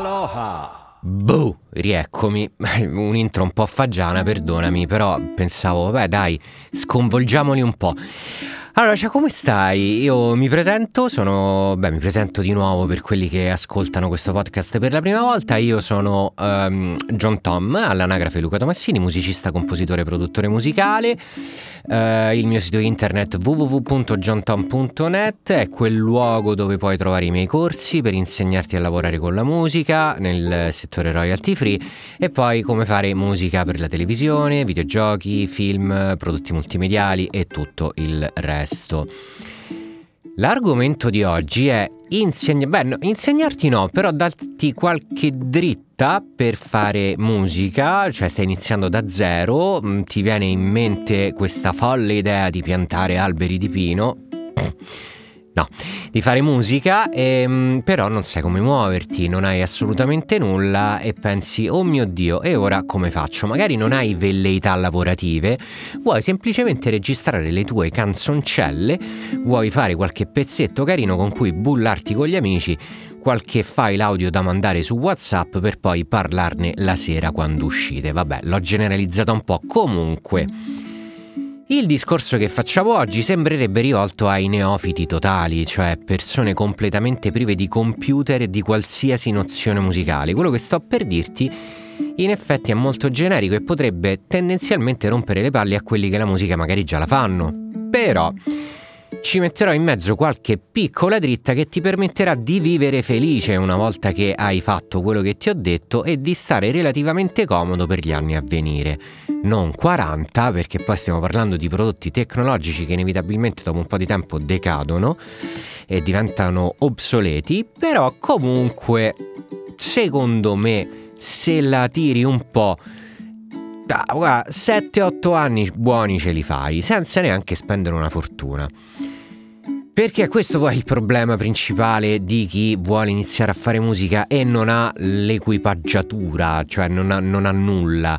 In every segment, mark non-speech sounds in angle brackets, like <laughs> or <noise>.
Aloha! Boh, rieccomi. <laughs> Un intro un po' fagiana, perdonami, però pensavo, vabbè dai, sconvolgiamoli un po'. Allora, cioè, come stai? Io mi presento, sono. Beh, mi presento di nuovo per quelli che ascoltano questo podcast per la prima volta. Io sono um, John Tom, all'anagrafe Luca Tomassini, musicista, compositore produttore musicale. Uh, il mio sito internet www.johntom.net è quel luogo dove puoi trovare i miei corsi per insegnarti a lavorare con la musica nel settore royalty free e poi come fare musica per la televisione, videogiochi, film, prodotti multimediali e tutto il resto. L'argomento di oggi è insegna- beh, no, insegnarti no, però darti qualche dritta per fare musica, cioè stai iniziando da zero, mm, ti viene in mente questa folle idea di piantare alberi di pino. No, di fare musica, ehm, però non sai come muoverti, non hai assolutamente nulla e pensi, oh mio Dio, e ora come faccio? Magari non hai velleità lavorative, vuoi semplicemente registrare le tue canzoncelle, vuoi fare qualche pezzetto carino con cui bullarti con gli amici, qualche file audio da mandare su WhatsApp per poi parlarne la sera quando uscite. Vabbè, l'ho generalizzata un po'. Comunque... Il discorso che facciamo oggi sembrerebbe rivolto ai neofiti totali, cioè persone completamente prive di computer e di qualsiasi nozione musicale. Quello che sto per dirti in effetti è molto generico e potrebbe tendenzialmente rompere le palle a quelli che la musica magari già la fanno. Però ci metterò in mezzo qualche piccola dritta che ti permetterà di vivere felice una volta che hai fatto quello che ti ho detto e di stare relativamente comodo per gli anni a venire. Non 40, perché poi stiamo parlando di prodotti tecnologici che inevitabilmente dopo un po' di tempo decadono e diventano obsoleti, però comunque, secondo me, se la tiri un po' guarda, 7-8 anni buoni ce li fai, senza neanche spendere una fortuna. Perché questo poi è il problema principale di chi vuole iniziare a fare musica e non ha l'equipaggiatura, cioè non ha, non ha nulla.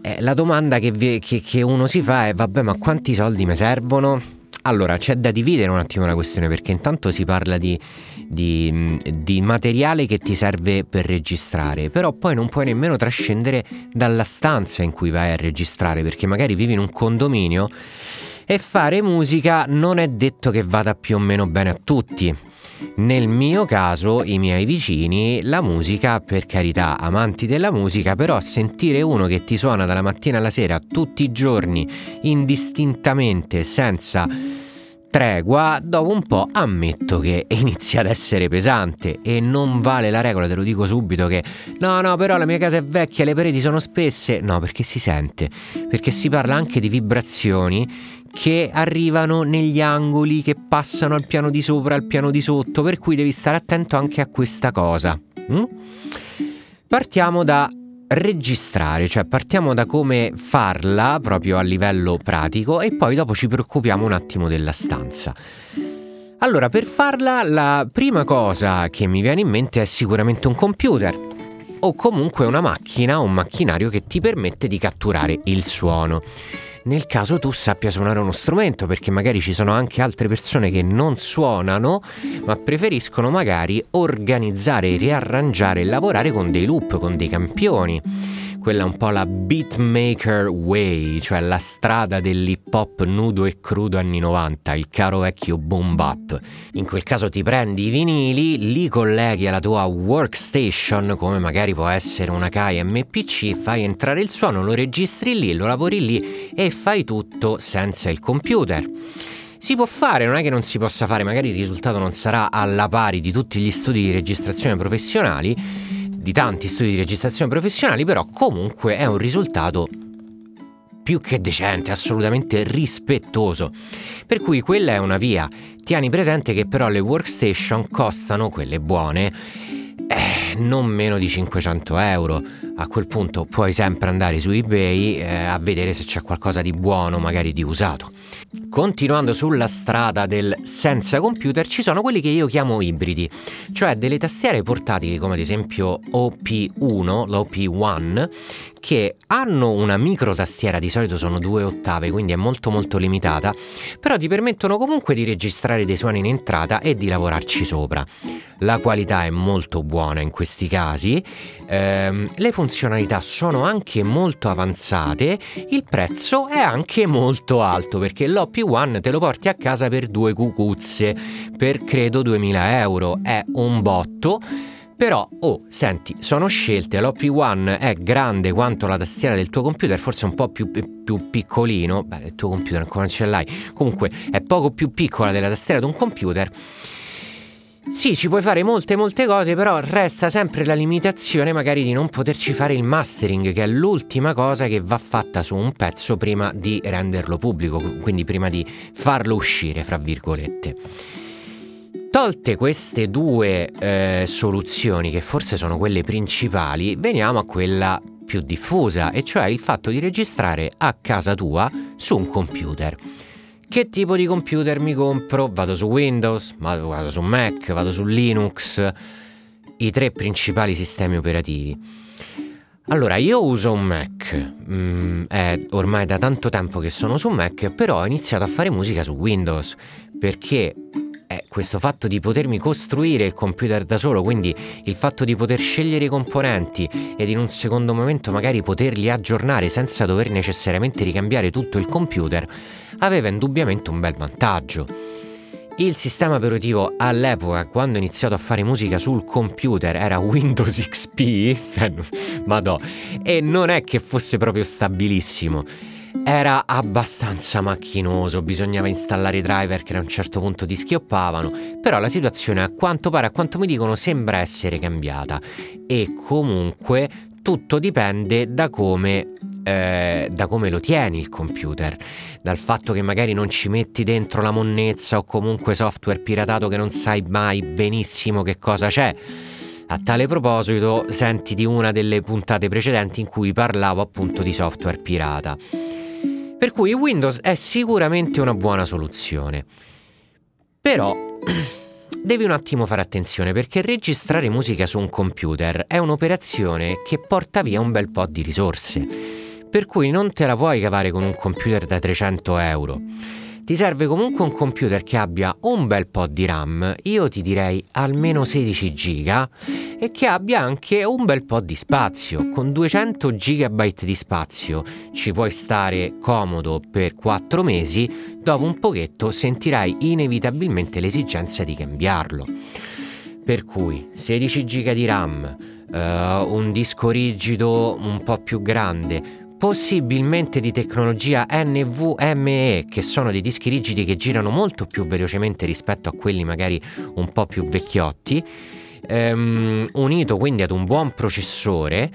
Eh, la domanda che, vi, che, che uno si fa è, vabbè, ma quanti soldi mi servono? Allora, c'è da dividere un attimo la questione perché intanto si parla di, di, di, materiale che ti serve per registrare, però poi non puoi nemmeno trascendere dalla stanza in cui vai a registrare perché magari vivi in un condominio e fare musica non è detto che vada più o meno bene a tutti. Nel mio caso, i miei vicini, la musica, per carità, amanti della musica, però sentire uno che ti suona dalla mattina alla sera tutti i giorni, indistintamente, senza tregua, dopo un po' ammetto che inizia ad essere pesante e non vale la regola, te lo dico subito che no, no, però la mia casa è vecchia, le pareti sono spesse, no, perché si sente, perché si parla anche di vibrazioni che arrivano negli angoli, che passano al piano di sopra, al piano di sotto, per cui devi stare attento anche a questa cosa. Mm? Partiamo da registrare, cioè partiamo da come farla proprio a livello pratico e poi dopo ci preoccupiamo un attimo della stanza. Allora, per farla la prima cosa che mi viene in mente è sicuramente un computer o comunque una macchina o un macchinario che ti permette di catturare il suono nel caso tu sappia suonare uno strumento, perché magari ci sono anche altre persone che non suonano, ma preferiscono magari organizzare, riarrangiare e lavorare con dei loop, con dei campioni quella un po' la beatmaker way, cioè la strada dell'hip hop nudo e crudo anni 90, il caro vecchio boom bap. In quel caso ti prendi i vinili, li colleghi alla tua workstation, come magari può essere una Kai MPC, fai entrare il suono, lo registri lì, lo lavori lì e fai tutto senza il computer. Si può fare, non è che non si possa fare, magari il risultato non sarà alla pari di tutti gli studi di registrazione professionali, di tanti studi di registrazione professionali, però comunque è un risultato più che decente, assolutamente rispettoso. Per cui quella è una via. Tieni presente che però le workstation costano, quelle buone, eh, non meno di 500 euro. A quel punto puoi sempre andare su eBay eh, a vedere se c'è qualcosa di buono, magari di usato. Continuando sulla strada del senza computer ci sono quelli che io chiamo ibridi, cioè delle tastiere portatili come ad esempio OP1, l'OP1, che hanno una micro tastiera, di solito sono due ottave, quindi è molto molto limitata, però ti permettono comunque di registrare dei suoni in entrata e di lavorarci sopra. la qualità è molto buona in questi casi, ehm, le funzionalità sono anche molto avanzate, il prezzo è anche molto alto perché l'OP1 te lo porti a casa per due cucuzze, per credo 2000 euro, è un botto. Però, oh, senti, sono scelte, l'OP1 è grande quanto la tastiera del tuo computer, forse un po' più, più piccolino, beh, il tuo computer ancora non ce l'hai, comunque è poco più piccola della tastiera di un computer sì, ci puoi fare molte molte cose, però resta sempre la limitazione magari di non poterci fare il mastering, che è l'ultima cosa che va fatta su un pezzo prima di renderlo pubblico, quindi prima di farlo uscire, fra virgolette. Tolte queste due eh, soluzioni, che forse sono quelle principali, veniamo a quella più diffusa, e cioè il fatto di registrare a casa tua su un computer. Che tipo di computer mi compro? Vado su Windows, vado su Mac, vado su Linux, i tre principali sistemi operativi. Allora, io uso un Mac, mm, è ormai da tanto tempo che sono su Mac, però ho iniziato a fare musica su Windows perché è questo fatto di potermi costruire il computer da solo, quindi il fatto di poter scegliere i componenti ed in un secondo momento magari poterli aggiornare senza dover necessariamente ricambiare tutto il computer, aveva indubbiamente un bel vantaggio. Il sistema operativo all'epoca, quando ho iniziato a fare musica sul computer, era Windows XP, <laughs> madò, e non è che fosse proprio stabilissimo. Era abbastanza macchinoso, bisognava installare i driver che a un certo punto ti schioppavano, però la situazione a quanto pare, a quanto mi dicono, sembra essere cambiata e comunque tutto dipende da come, eh, da come lo tieni il computer, dal fatto che magari non ci metti dentro la monnezza o comunque software piratato che non sai mai benissimo che cosa c'è. A tale proposito, senti di una delle puntate precedenti in cui parlavo appunto di software pirata. Per cui Windows è sicuramente una buona soluzione. Però <clears throat> devi un attimo fare attenzione perché registrare musica su un computer è un'operazione che porta via un bel po' di risorse. Per cui non te la puoi cavare con un computer da 300 euro ti serve comunque un computer che abbia un bel po' di RAM, io ti direi almeno 16 giga, e che abbia anche un bel po' di spazio. Con 200 GB di spazio ci puoi stare comodo per 4 mesi, dopo un pochetto sentirai inevitabilmente l'esigenza di cambiarlo. Per cui 16 GB di RAM, uh, un disco rigido un po' più grande, possibilmente di tecnologia NVMe, che sono dei dischi rigidi che girano molto più velocemente rispetto a quelli magari un po' più vecchiotti, ehm, unito quindi ad un buon processore,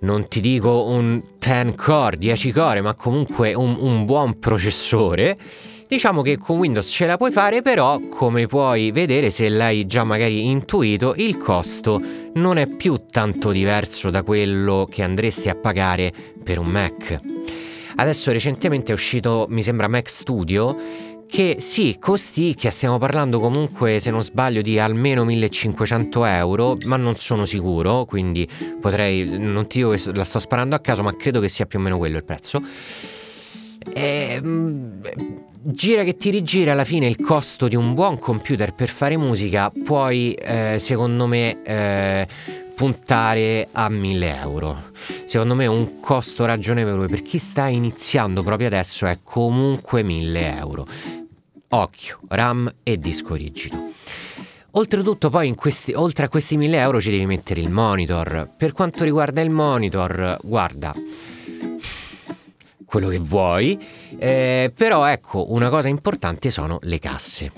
non ti dico un 10 core, 10 core, ma comunque un, un buon processore Diciamo che con Windows ce la puoi fare, però come puoi vedere se l'hai già magari intuito, il costo non è più tanto diverso da quello che andresti a pagare per un Mac. Adesso recentemente è uscito, mi sembra, Mac Studio che sì, costicchia, stiamo parlando comunque, se non sbaglio, di almeno 1500 euro, ma non sono sicuro, quindi potrei, non ti dico che la sto sparando a caso, ma credo che sia più o meno quello il prezzo. Ehm, gira che ti rigira alla fine il costo di un buon computer per fare musica puoi eh, secondo me eh, puntare a 1000 euro. Secondo me un costo ragionevole per chi sta iniziando proprio adesso è comunque 1000 euro. Occhio RAM e disco rigido. Oltretutto poi questi, oltre a questi 1000 euro ci devi mettere il monitor. Per quanto riguarda il monitor, guarda, quello che vuoi, eh, però ecco, una cosa importante sono le casse.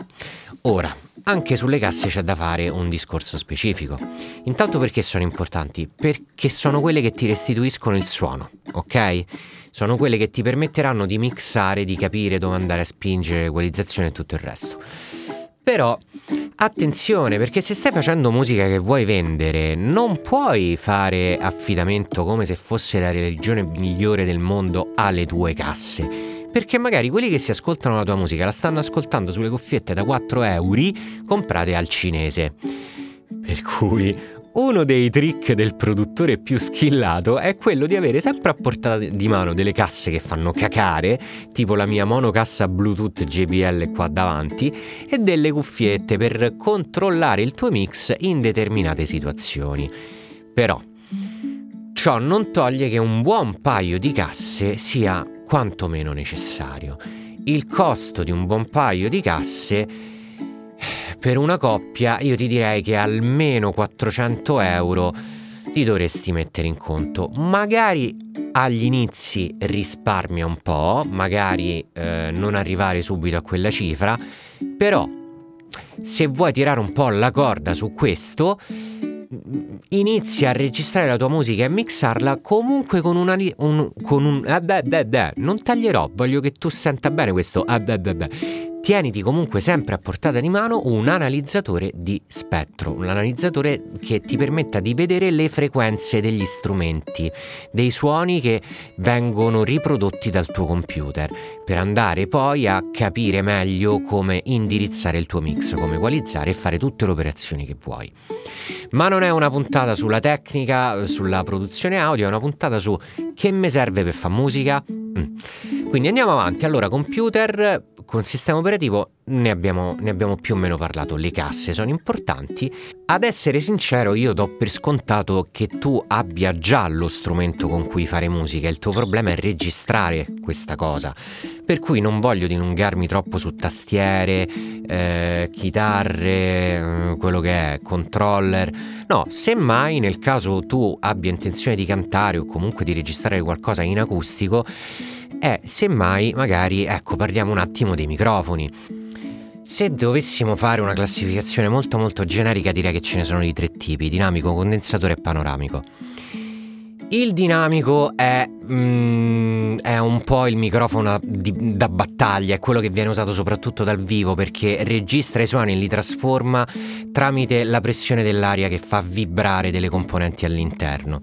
Ora, anche sulle casse c'è da fare un discorso specifico. Intanto perché sono importanti? Perché sono quelle che ti restituiscono il suono, ok? Sono quelle che ti permetteranno di mixare, di capire dove andare a spingere, equalizzazione e tutto il resto. Però attenzione perché se stai facendo musica che vuoi vendere non puoi fare affidamento come se fosse la religione migliore del mondo alle tue casse. Perché magari quelli che si ascoltano la tua musica la stanno ascoltando sulle cuffiette da 4 euro comprate al cinese. Per cui uno dei trick del produttore più skillato è quello di avere sempre a portata di mano delle casse che fanno cacare, tipo la mia monocassa Bluetooth JBL qua davanti, e delle cuffiette per controllare il tuo mix in determinate situazioni. Però, ciò non toglie che un buon paio di casse sia quantomeno necessario. Il costo di un buon paio di casse per una coppia io ti direi che almeno 400 euro ti dovresti mettere in conto. Magari agli inizi risparmia un po', magari eh, non arrivare subito a quella cifra, però se vuoi tirare un po' la corda su questo, inizia a registrare la tua musica e mixarla comunque con una un, con un ah, da, da, da. non taglierò voglio che tu senta bene questo ah, da, da, da tieniti comunque sempre a portata di mano un analizzatore di spettro, un analizzatore che ti permetta di vedere le frequenze degli strumenti, dei suoni che vengono riprodotti dal tuo computer, per andare poi a capire meglio come indirizzare il tuo mix, come equalizzare e fare tutte le operazioni che vuoi. Ma non è una puntata sulla tecnica, sulla produzione audio, è una puntata su che mi serve per fare musica. Mm. Quindi andiamo avanti. Allora, computer con sistema operativo ne abbiamo, ne abbiamo, più o meno parlato, le casse sono importanti. Ad essere sincero, io do per scontato che tu abbia già lo strumento con cui fare musica, il tuo problema è registrare questa cosa. Per cui non voglio dilungarmi troppo su tastiere, eh, chitarre, eh, quello che è, controller. No, semmai nel caso tu abbia intenzione di cantare o comunque di registrare qualcosa in acustico, è semmai magari, ecco, parliamo un attimo dei microfoni. Se dovessimo fare una classificazione molto molto generica direi che ce ne sono di tre tipi, dinamico, condensatore e panoramico. Il dinamico è, mm, è, un po' il microfono di, da battaglia, è quello che viene usato soprattutto dal vivo perché registra i suoni e li trasforma tramite la pressione dell'aria che fa vibrare delle componenti all'interno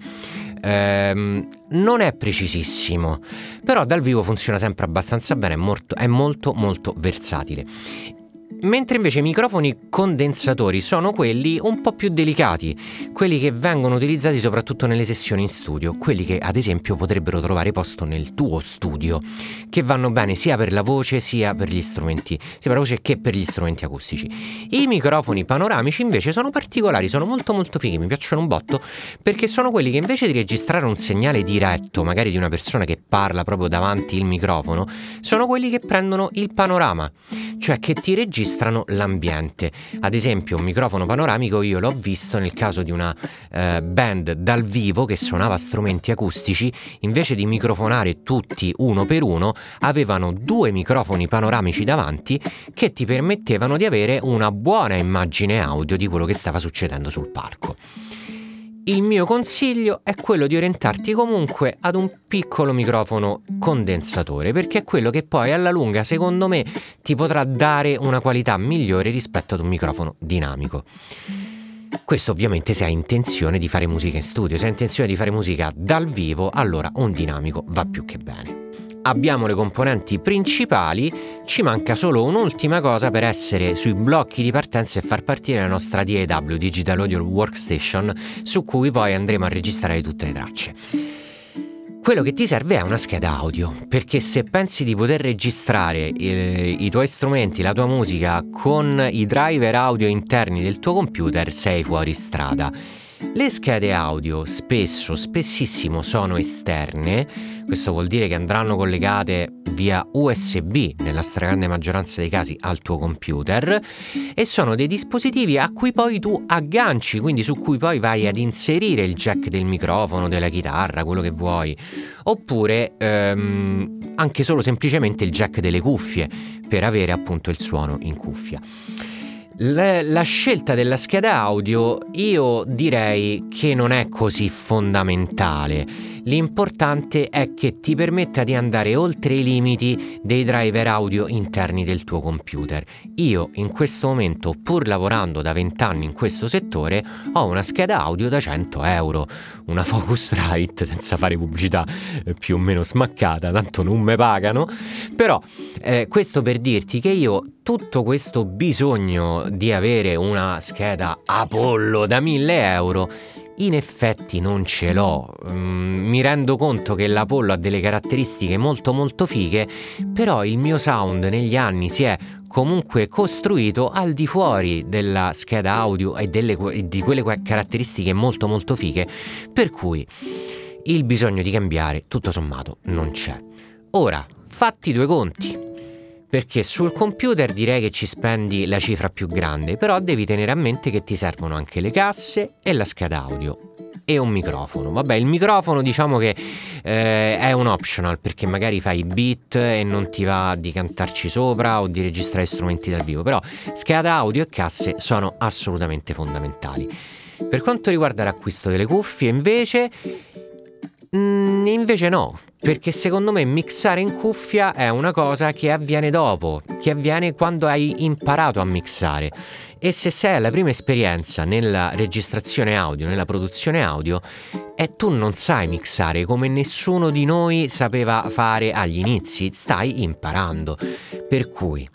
ehm, non è precisissimo, però dal vivo funziona sempre abbastanza bene, è molto, è molto, molto versatile. Mentre invece i microfoni condensatori sono quelli un po' più delicati, quelli che vengono utilizzati soprattutto nelle sessioni in studio, quelli che ad esempio potrebbero trovare posto nel tuo studio, che vanno bene sia per la voce sia per gli strumenti, sia per la voce che per gli strumenti acustici. I microfoni panoramici invece sono particolari, sono molto molto fighi, mi piacciono un botto, perché sono quelli che invece di registrare un segnale diretto, magari di una persona che parla proprio davanti il microfono, sono quelli che prendono il panorama, cioè che ti registrano registrano l'ambiente. Ad esempio, un microfono panoramico io l'ho visto nel caso di una eh, band dal vivo che suonava strumenti acustici, invece di microfonare tutti uno per uno, avevano due microfoni panoramici davanti che ti permettevano di avere una buona immagine audio di quello che stava succedendo sul palco. Il mio consiglio è quello di orientarti comunque ad un piccolo microfono condensatore, perché è quello che poi alla lunga, secondo me, ti potrà dare una qualità migliore rispetto ad un microfono dinamico. Questo ovviamente se hai intenzione di fare musica in studio, se hai intenzione di fare musica dal vivo, allora un dinamico va più che bene abbiamo le componenti principali, ci manca solo un'ultima cosa per essere sui blocchi di partenza e far partire la nostra DAW Digital Audio Workstation su cui poi andremo a registrare tutte le tracce. Quello che ti serve è una scheda audio, perché se pensi di poter registrare eh, i tuoi strumenti, la tua musica con i driver audio interni del tuo computer, sei fuori strada. Le schede audio spesso, spessissimo sono esterne, questo vuol dire che andranno collegate via USB nella stragrande maggioranza dei casi al tuo computer e sono dei dispositivi a cui poi tu agganci, quindi su cui poi vai ad inserire il jack del microfono, della chitarra, quello che vuoi, oppure ehm, anche solo semplicemente il jack delle cuffie per avere appunto il suono in cuffia. La, la, scelta della scheda audio io direi che non è così fondamentale. L'importante è che ti permetta di andare oltre i limiti dei driver audio interni del tuo computer. Io in questo momento, pur lavorando da 20 anni in questo settore, ho una scheda audio da 100 euro, una Focusrite <laughs> senza fare pubblicità eh, più o meno smaccata, tanto non me pagano, però eh, questo per dirti che io tutto questo bisogno di avere una scheda Apollo da 1000 euro in effetti non ce l'ho. Mm, mi rendo conto che l'Apollo ha delle caratteristiche molto molto fighe, però il mio sound negli anni si è comunque costruito al di fuori della scheda audio e delle, di quelle caratteristiche molto molto fighe, per cui il bisogno di cambiare tutto sommato non c'è. Ora, fatti due conti perché sul computer direi che ci spendi la cifra più grande, però devi tenere a mente che ti servono anche le casse e la scheda audio e un microfono. Vabbè, il microfono diciamo che eh, è un optional perché magari fai beat e non ti va di cantarci sopra o di registrare strumenti dal vivo, però scheda audio e casse sono assolutamente fondamentali. Per quanto riguarda l'acquisto delle cuffie, invece, mm, invece no, perché secondo me mixare in cuffia è una cosa che avviene dopo, che avviene quando hai imparato a mixare. E se sei alla prima esperienza nella registrazione audio, nella produzione audio, e tu non sai mixare come nessuno di noi sapeva fare agli inizi, stai imparando. Per cui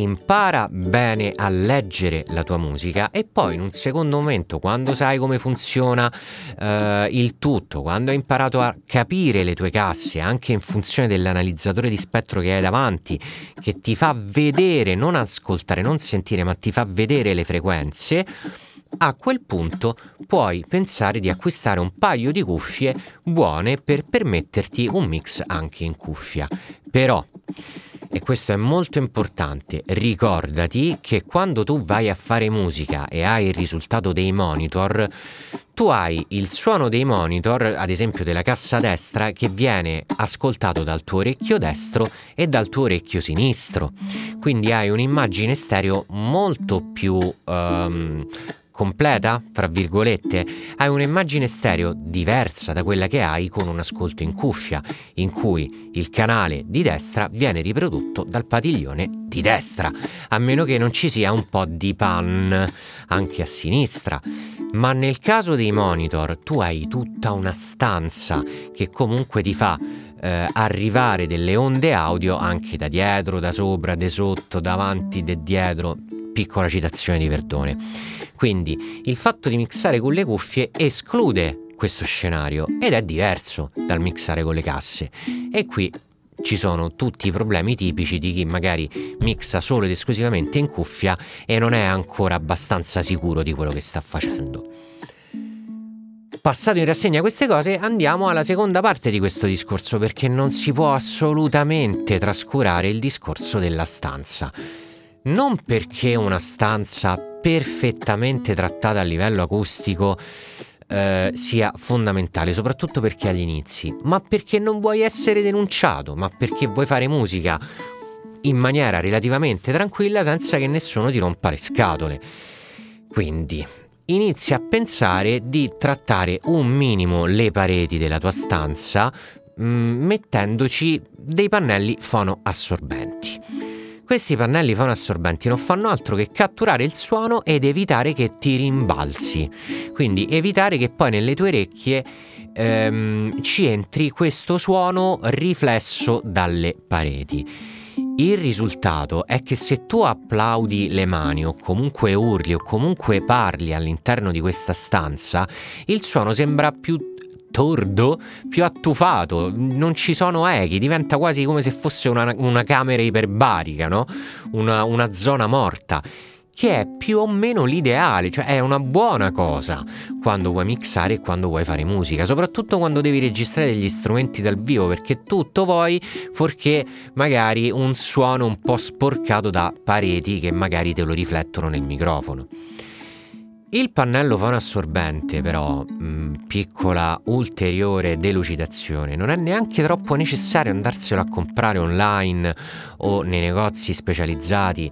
impara bene a leggere la tua musica e poi in un secondo momento, quando sai come funziona eh, il tutto, quando hai imparato a capire le tue casse anche in funzione dell'analizzatore di spettro che hai davanti, che ti fa vedere, non ascoltare, non sentire, ma ti fa vedere le frequenze, a quel punto puoi pensare di acquistare un paio di cuffie buone per permetterti un mix anche in cuffia. Però e questo è molto importante, ricordati che quando tu vai a fare musica e hai il risultato dei monitor, tu hai il suono dei monitor, ad esempio della cassa destra, che viene ascoltato dal tuo orecchio destro e dal tuo orecchio sinistro. Quindi hai un'immagine stereo molto più um, completa, fra virgolette, hai un'immagine stereo diversa da quella che hai con un ascolto in cuffia, in cui il canale di destra viene riprodotto dal padiglione di destra, a meno che non ci sia un po' di pan anche a sinistra. Ma nel caso dei monitor tu hai tutta una stanza che comunque ti fa eh, arrivare delle onde audio anche da dietro, da sopra, da sotto, davanti, da dietro. Piccola citazione di Verdone. Quindi il fatto di mixare con le cuffie esclude questo scenario ed è diverso dal mixare con le casse. E qui ci sono tutti i problemi tipici di chi magari mixa solo ed esclusivamente in cuffia e non è ancora abbastanza sicuro di quello che sta facendo. Passato in rassegna queste cose, andiamo alla seconda parte di questo discorso perché non si può assolutamente trascurare il discorso della stanza. Non perché una stanza perfettamente trattata a livello acustico eh, sia fondamentale, soprattutto perché agli inizi, ma perché non vuoi essere denunciato, ma perché vuoi fare musica in maniera relativamente tranquilla senza che nessuno ti rompa le scatole. Quindi inizia a pensare di trattare un minimo le pareti della tua stanza mh, mm, mettendoci dei pannelli fonoassorbenti. Questi pannelli fonoassorbenti non fanno altro che catturare il suono ed evitare che ti rimbalzi. Quindi evitare che poi nelle tue orecchie ehm, ci entri questo suono riflesso dalle pareti. Il risultato è che se tu applaudi le mani o comunque urli o comunque parli all'interno di questa stanza, il suono sembra più tordo, più attufato, non ci sono echi, diventa quasi come se fosse una, una camera iperbarica, no? una, una zona morta che è più o meno l'ideale, cioè è una buona cosa quando vuoi mixare e quando vuoi fare musica, soprattutto quando devi registrare degli strumenti dal vivo, perché tutto vuoi fuorché magari un suono un po' sporcato da pareti che magari te lo riflettono nel microfono. Il pannello fonoassorbente però, mh, mm, piccola ulteriore delucidazione, non è neanche troppo necessario andarselo a comprare online o nei negozi specializzati,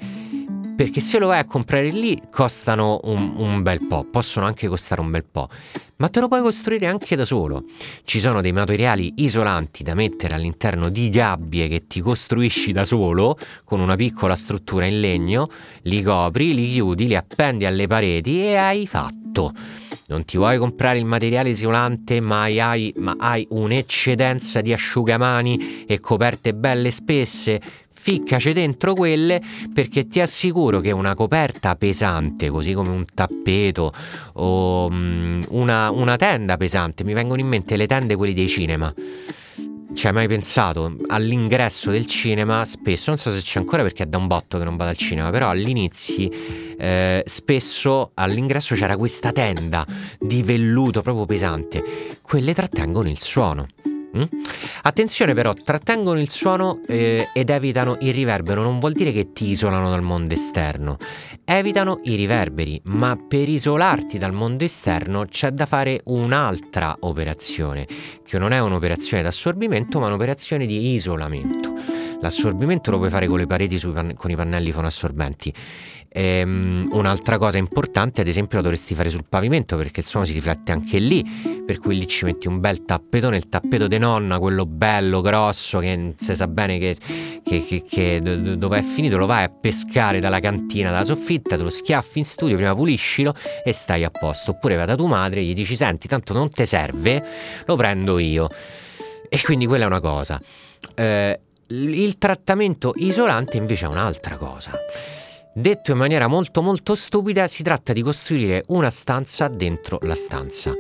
perché se lo vai a comprare lì costano un, un bel po', possono anche costare un bel po'. ma te lo puoi costruire anche da solo. Ci sono dei materiali isolanti da mettere all'interno di gabbie che ti costruisci da solo con una piccola struttura in legno, li copri, li chiudi, li appendi alle pareti e hai fatto. Non ti vuoi comprare il materiale isolante, ma hai, ma hai un'eccedenza di asciugamani e coperte belle spesse? Ficcaci dentro quelle perché ti assicuro che una coperta pesante, così come un tappeto o um, una, una tenda pesante, mi vengono in mente le tende quelli dei cinema. Ci hai mai pensato all'ingresso del cinema? Spesso, non so se c'è ancora perché è da un botto che non vado al cinema, però all'inizio eh, spesso all'ingresso c'era questa tenda di velluto proprio pesante. Quelle trattengono il suono. Mm? Attenzione però, trattengono il suono eh, ed evitano il riverbero, non vuol dire che ti isolano dal mondo esterno, evitano i riverberi, ma per isolarti dal mondo esterno c'è da fare un'altra operazione, che non è un'operazione d'assorbimento, ma un'operazione di isolamento. L'assorbimento lo puoi fare con le pareti pan- con i pannelli fonoassorbenti Ehm, un'altra cosa importante, ad esempio, la dovresti fare sul pavimento perché il suono si riflette anche lì, per cui lì ci metti un bel tappetone, il tappeto de nonna, quello bello, grosso, che si sa bene che, che, che, che dove è finito, lo vai a pescare dalla cantina, dalla soffitta, te lo schiaffi in studio, prima puliscilo e stai a posto. Oppure vai da tua madre e gli dici, senti, tanto non ti serve, lo prendo io. E quindi quella è una cosa. Eh, il trattamento isolante invece è un'altra cosa. Detto in maniera molto molto stupida, si tratta di costruire una stanza dentro la stanza.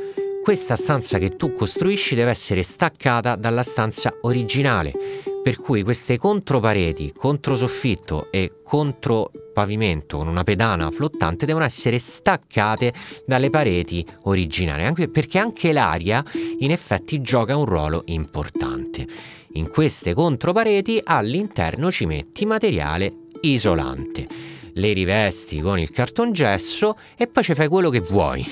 Questa stanza che tu costruisci deve essere staccata dalla stanza originale, per cui queste contropareti, controsoffitto e contropavimento con una pedana flottante devono essere staccate dalle pareti originali, anche perché anche l'aria in effetti gioca un ruolo importante. In queste contropareti all'interno ci metti materiale isolante le rivesti con il cartongesso e poi ci fai quello che vuoi.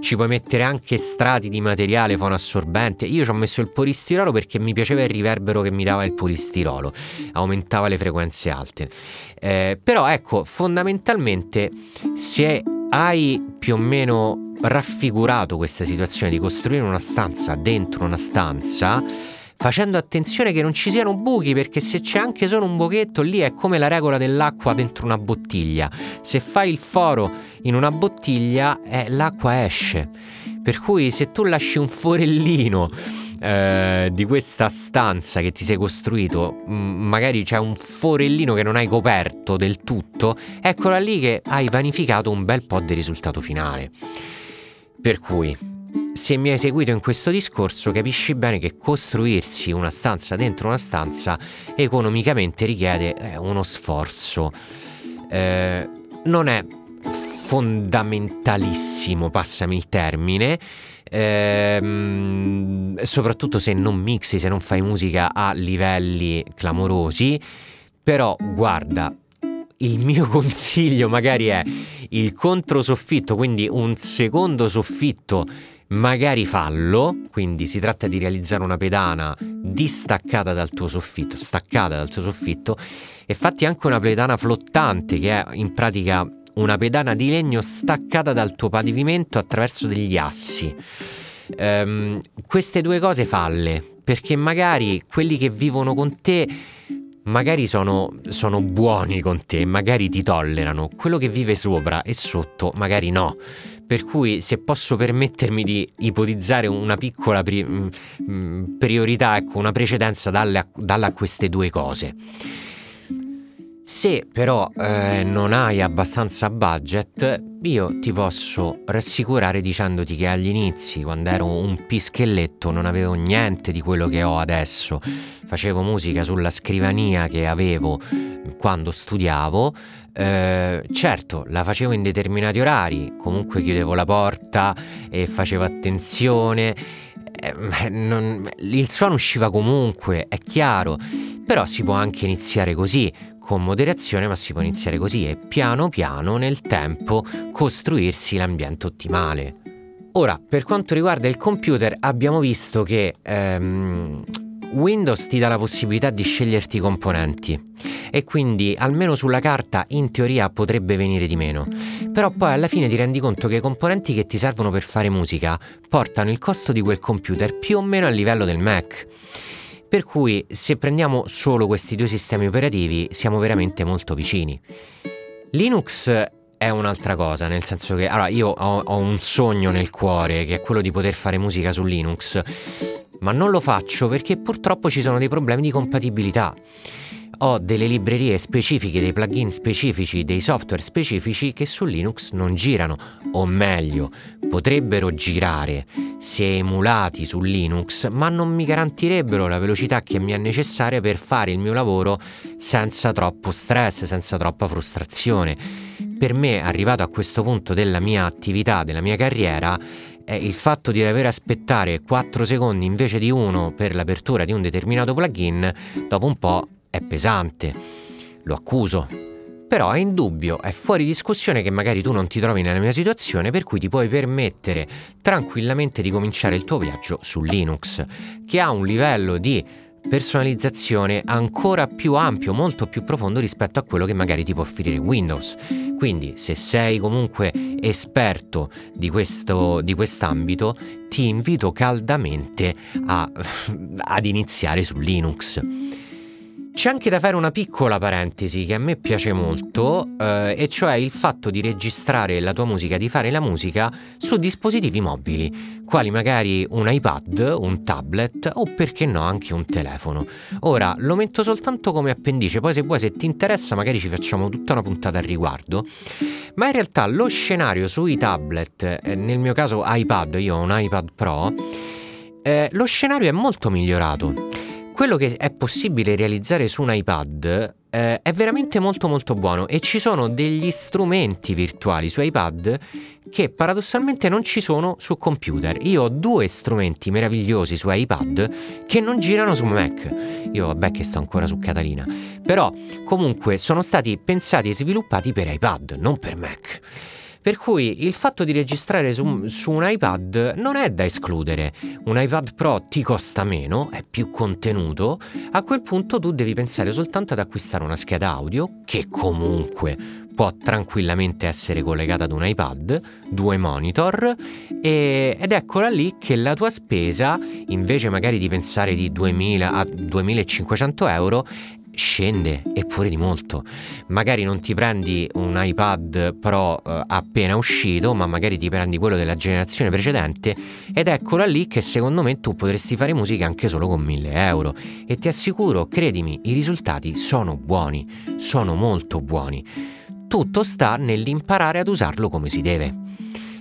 Ci puoi mettere anche strati di materiale fonoassorbente. Io ci ho messo il polistirolo perché mi piaceva il riverbero che mi dava il polistirolo, aumentava le frequenze alte. Eh, però ecco, fondamentalmente se hai più o meno raffigurato questa situazione di costruire una stanza dentro una stanza, facendo attenzione che non ci siano buchi perché se c'è anche solo un buchetto lì è come la regola dell'acqua dentro una bottiglia. Se fai il foro in una bottiglia eh, l'acqua esce. Per cui se tu lasci un forellino eh, di questa stanza che ti sei costruito, mh, magari c'è un forellino che non hai coperto del tutto, eccola lì che hai vanificato un bel po' del risultato finale. Per cui se mi hai seguito in questo discorso capisci bene che costruirsi una stanza dentro una stanza economicamente richiede eh, uno sforzo. Eh, non è fondamentalissimo, passami il termine, ehm, soprattutto se non mixi, se non fai musica a livelli clamorosi, però guarda, il mio <laughs> consiglio magari è il controsoffitto, quindi un secondo soffitto magari fallo, quindi si tratta di realizzare una pedana distaccata dal tuo soffitto, staccata dal tuo soffitto e fatti anche una pedana flottante che è in pratica una pedana di legno staccata dal tuo pavimento attraverso degli assi. Um, queste due cose falle, perché magari quelli che vivono con te magari sono, sono buoni con te, magari ti tollerano, quello che vive sopra e sotto magari no. Per cui se posso permettermi di ipotizzare una piccola pri- mm, mm, priorità, ecco, una precedenza dalle, dalle a queste due cose. Se però eh, non hai abbastanza budget, io ti posso rassicurare dicendoti che agli inizi, quando ero un pischelletto, non avevo niente di quello che ho adesso. Facevo musica sulla scrivania che avevo quando studiavo. Eh, certo, la facevo in determinati orari, comunque chiudevo la porta e facevo attenzione. Eh, non, il suono usciva comunque, è chiaro, però si può anche iniziare così, con moderazione, ma si può iniziare così e piano piano nel tempo costruirsi l'ambiente ottimale. Ora, per quanto riguarda il computer, abbiamo visto che ehm, Windows ti dà la possibilità di sceglierti i componenti e quindi almeno sulla carta in teoria potrebbe venire di meno. Però poi alla fine ti rendi conto che i componenti che ti servono per fare musica portano il costo di quel computer più o meno a livello del Mac. Per cui se prendiamo solo questi due sistemi operativi siamo veramente molto vicini. Linux è un'altra cosa, nel senso che allora, io ho, ho, un sogno nel cuore che è quello di poter fare musica su Linux, ma non lo faccio perché purtroppo ci sono dei problemi di compatibilità. Ho delle librerie specifiche, dei plugin specifici, dei software specifici che su Linux non girano, o meglio, potrebbero girare se emulati su Linux, ma non mi garantirebbero la velocità che mi è necessaria per fare il mio lavoro senza troppo stress, senza troppa frustrazione per me, arrivato a questo punto della mia attività, della mia carriera, il fatto di dover aspettare 4 secondi invece di uno per l'apertura di un determinato plugin, dopo un po' è pesante. Lo accuso. Però è indubbio, è fuori discussione che magari tu non ti trovi nella mia situazione, per cui ti puoi permettere tranquillamente di cominciare il tuo viaggio su Linux, che ha un livello di personalizzazione ancora più ampio, molto più profondo rispetto a quello che magari ti può offrire Windows. Quindi se sei comunque esperto di, questo, di quest'ambito, ti invito caldamente a, <laughs> ad iniziare su Linux. C'è anche da fare una piccola parentesi che a me piace molto, eh, e cioè il fatto di registrare la tua musica, di fare la musica su dispositivi mobili, quali magari un iPad, un tablet o perché no anche un telefono. Ora lo metto soltanto come appendice, poi se vuoi se ti interessa magari ci facciamo tutta una puntata al riguardo, ma in realtà lo scenario sui tablet, eh, nel mio caso iPad, io ho un iPad Pro, eh, lo scenario è molto migliorato quello che è possibile realizzare su un iPad eh, è veramente molto molto buono e ci sono degli strumenti virtuali su iPad che paradossalmente non ci sono su computer. Io ho due strumenti meravigliosi su iPad che non girano su Mac. Io vabbè che sto ancora su Catalina, però comunque sono stati pensati e sviluppati per iPad, non per Mac. Per cui il fatto di registrare su, su, un iPad non è da escludere. Un iPad Pro ti costa meno, è più contenuto. A quel punto tu devi pensare soltanto ad acquistare una scheda audio che comunque può tranquillamente essere collegata ad un iPad, due monitor e, ed eccola lì che la tua spesa, invece magari di pensare di 2000 a 2500 euro, scende eppure di molto. Magari non ti prendi un iPad Pro eh, appena uscito, ma magari ti prendi quello della generazione precedente ed eccola lì che secondo me tu potresti fare musica anche solo con 1000 euro. E ti assicuro, credimi, i risultati sono buoni, sono molto buoni. Tutto sta nell'imparare ad usarlo come si deve.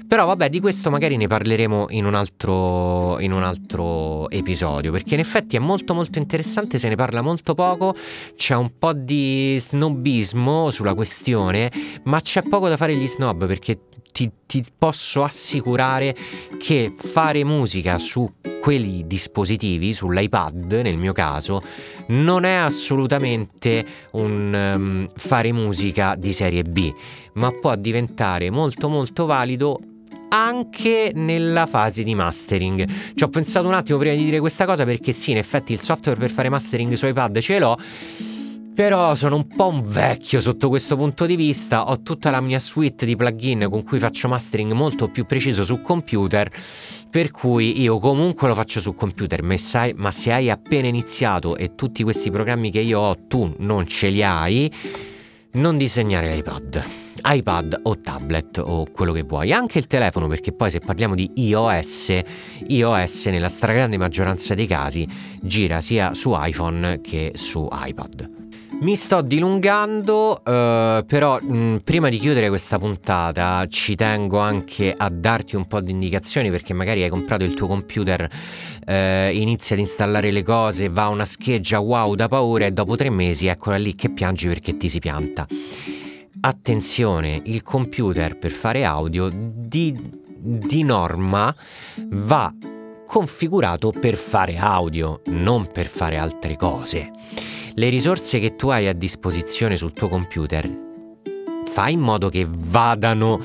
Però vabbè, di questo magari ne parleremo in un, altro, in un altro episodio, perché in effetti è molto molto interessante, se ne parla molto poco, c'è un po' di snobismo sulla questione, ma c'è poco da fare gli snob perché ti, ti, posso assicurare che fare musica su quei dispositivi, sull'iPad nel mio caso, non è assolutamente un um, fare musica di serie B, ma può diventare molto molto valido anche nella fase di mastering. Ci ho pensato un attimo prima di dire questa cosa perché sì, in effetti il software per fare mastering su iPad ce l'ho. Però sono un po' un vecchio sotto questo punto di vista, ho tutta la mia suite di plugin con cui faccio mastering molto più preciso su computer, per cui io comunque lo faccio su computer, ma, se hai appena iniziato e tutti questi programmi che io ho tu non ce li hai, non disegnare l'iPad iPad o tablet o quello che vuoi, anche il telefono perché poi se parliamo di iOS, iOS nella stragrande maggioranza dei casi gira sia su iPhone che su iPad. Mi sto dilungando, eh, però mh, prima di chiudere questa puntata ci tengo anche a darti un po' di indicazioni perché magari hai comprato il tuo computer, eh, inizia ad installare le cose, va una scheggia wow da paura e dopo tre mesi eccola lì che piangi perché ti si pianta. Attenzione, il computer per fare audio di, di norma va configurato per fare audio, non per fare altre cose. Le risorse che tu hai a disposizione sul tuo computer, fai in modo che vadano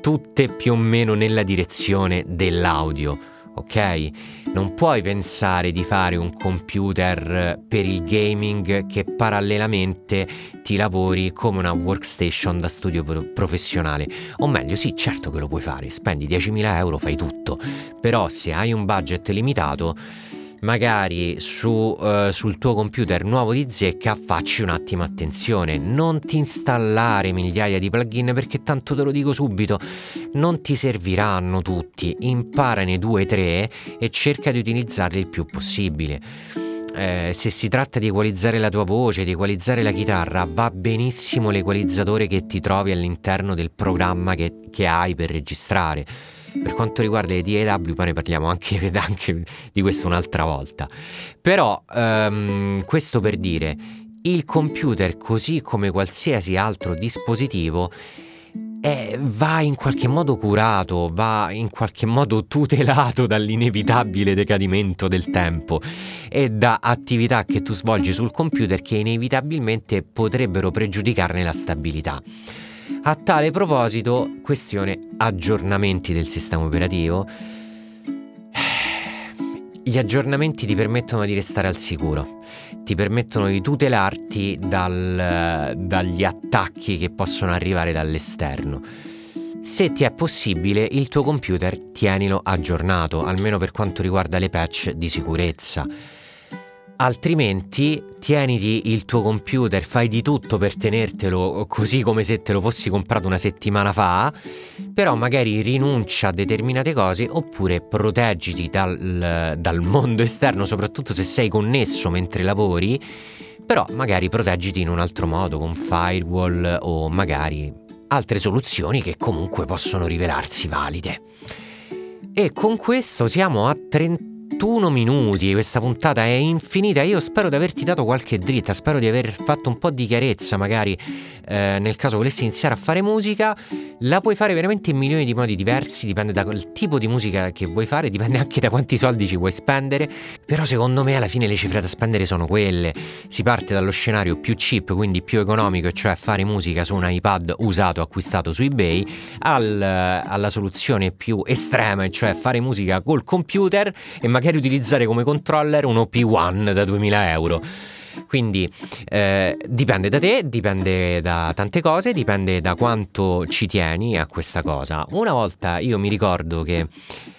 tutte più o meno nella direzione dell'audio ok? Non puoi pensare di fare un computer per il gaming che parallelamente ti lavori come una workstation da studio professionale. O meglio, sì, certo che lo puoi fare, spendi 10.000 euro, fai tutto, però se hai un budget limitato magari su, uh, sul tuo computer nuovo di zecca facci un attimo attenzione, non ti installare migliaia di plugin perché tanto te lo dico subito, non ti serviranno tutti, imparane due o tre e cerca di utilizzarli il più possibile. Eh, se si tratta di equalizzare la tua voce, di equalizzare la chitarra, va benissimo l'equalizzatore che ti trovi all'interno del programma che, che hai per registrare per quanto riguarda le DAW, poi ne parliamo anche, <laughs> anche di questo un'altra volta. Però um, questo per dire, il computer, così come qualsiasi altro dispositivo, eh, va in qualche modo curato, va in qualche modo tutelato dall'inevitabile decadimento del tempo e da attività che tu svolgi sul computer che inevitabilmente potrebbero pregiudicarne la stabilità. A tale proposito, questione aggiornamenti del sistema operativo. Gli aggiornamenti ti permettono di restare al sicuro, ti permettono di tutelarti dal, dagli attacchi che possono arrivare dall'esterno. Se ti è possibile, il tuo computer tienilo aggiornato, almeno per quanto riguarda le patch di sicurezza Altrimenti tieniti il tuo computer, fai di tutto per tenertelo così come se te lo fossi comprato una settimana fa, però magari rinuncia a determinate cose oppure proteggiti dal, dal mondo esterno, soprattutto se sei connesso mentre lavori, però magari proteggiti in un altro modo, con firewall o magari altre soluzioni che comunque possono rivelarsi valide. E con questo siamo a 30 21 minuti, questa puntata è infinita, io spero di averti dato qualche dritta, spero di aver fatto un po' di chiarezza magari eh, nel caso volessi iniziare a fare musica, la puoi fare veramente in milioni di modi diversi, dipende dal tipo di musica che vuoi fare, dipende anche da quanti soldi ci vuoi spendere, però secondo me alla fine le cifre da spendere sono quelle, si parte dallo scenario più cheap, quindi più economico, cioè fare musica su un iPad usato acquistato su eBay, al, alla soluzione più estrema, cioè fare musica col computer. E magari utilizzare come controller un OP1 da 2000 euro. Quindi eh, dipende da te, dipende da tante cose, dipende da quanto ci tieni a questa cosa. Una volta io mi ricordo che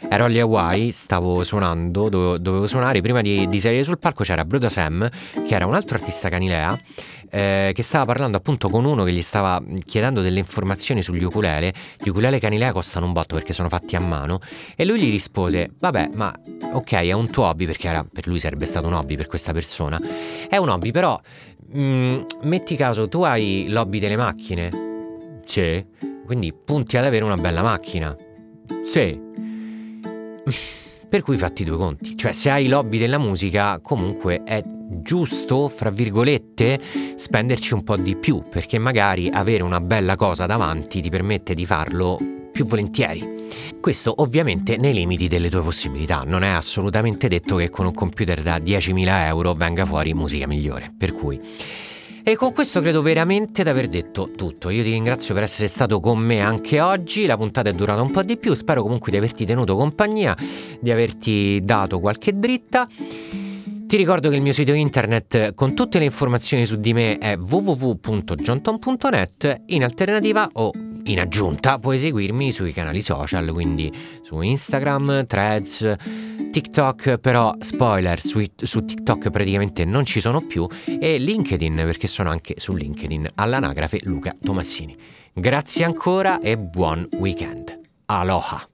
ero agli Hawaii, stavo suonando, dovevo, dovevo suonare, prima di, di, salire sul palco c'era Bruda Sam, che era un altro artista canilea, eh, che stava parlando appunto con uno che gli stava chiedendo delle informazioni sugli ukulele. Gli ukulele canilea costano un botto perché sono fatti a mano e lui gli rispose, vabbè, ma ok, è un tuo hobby, perché era, per lui sarebbe stato un hobby per questa persona, è un hobby, però mh, mm, metti caso, tu hai l'hobby delle macchine? Sì. Quindi punti ad avere una bella macchina? Sì. Per cui fatti due conti. Cioè, se hai l'hobby della musica, comunque è giusto, fra virgolette, spenderci un po' di più, perché magari avere una bella cosa davanti ti permette di farlo più volentieri. Questo ovviamente nei limiti delle tue possibilità, non è assolutamente detto che con un computer da 10.000 euro venga fuori musica migliore, per cui... E con questo credo veramente di aver detto tutto. Io ti ringrazio per essere stato con me anche oggi. La puntata è durata un po' di più. Spero comunque di averti tenuto compagnia, di averti dato qualche dritta. Ti ricordo che il mio sito internet con tutte le informazioni su di me è www.johnton.net. In alternativa o in aggiunta puoi seguirmi sui canali social, quindi su Instagram, Threads, TikTok, però spoiler, su, su TikTok praticamente non ci sono più, e LinkedIn perché sono anche su LinkedIn all'anagrafe Luca Tomassini. Grazie ancora e buon weekend. Aloha!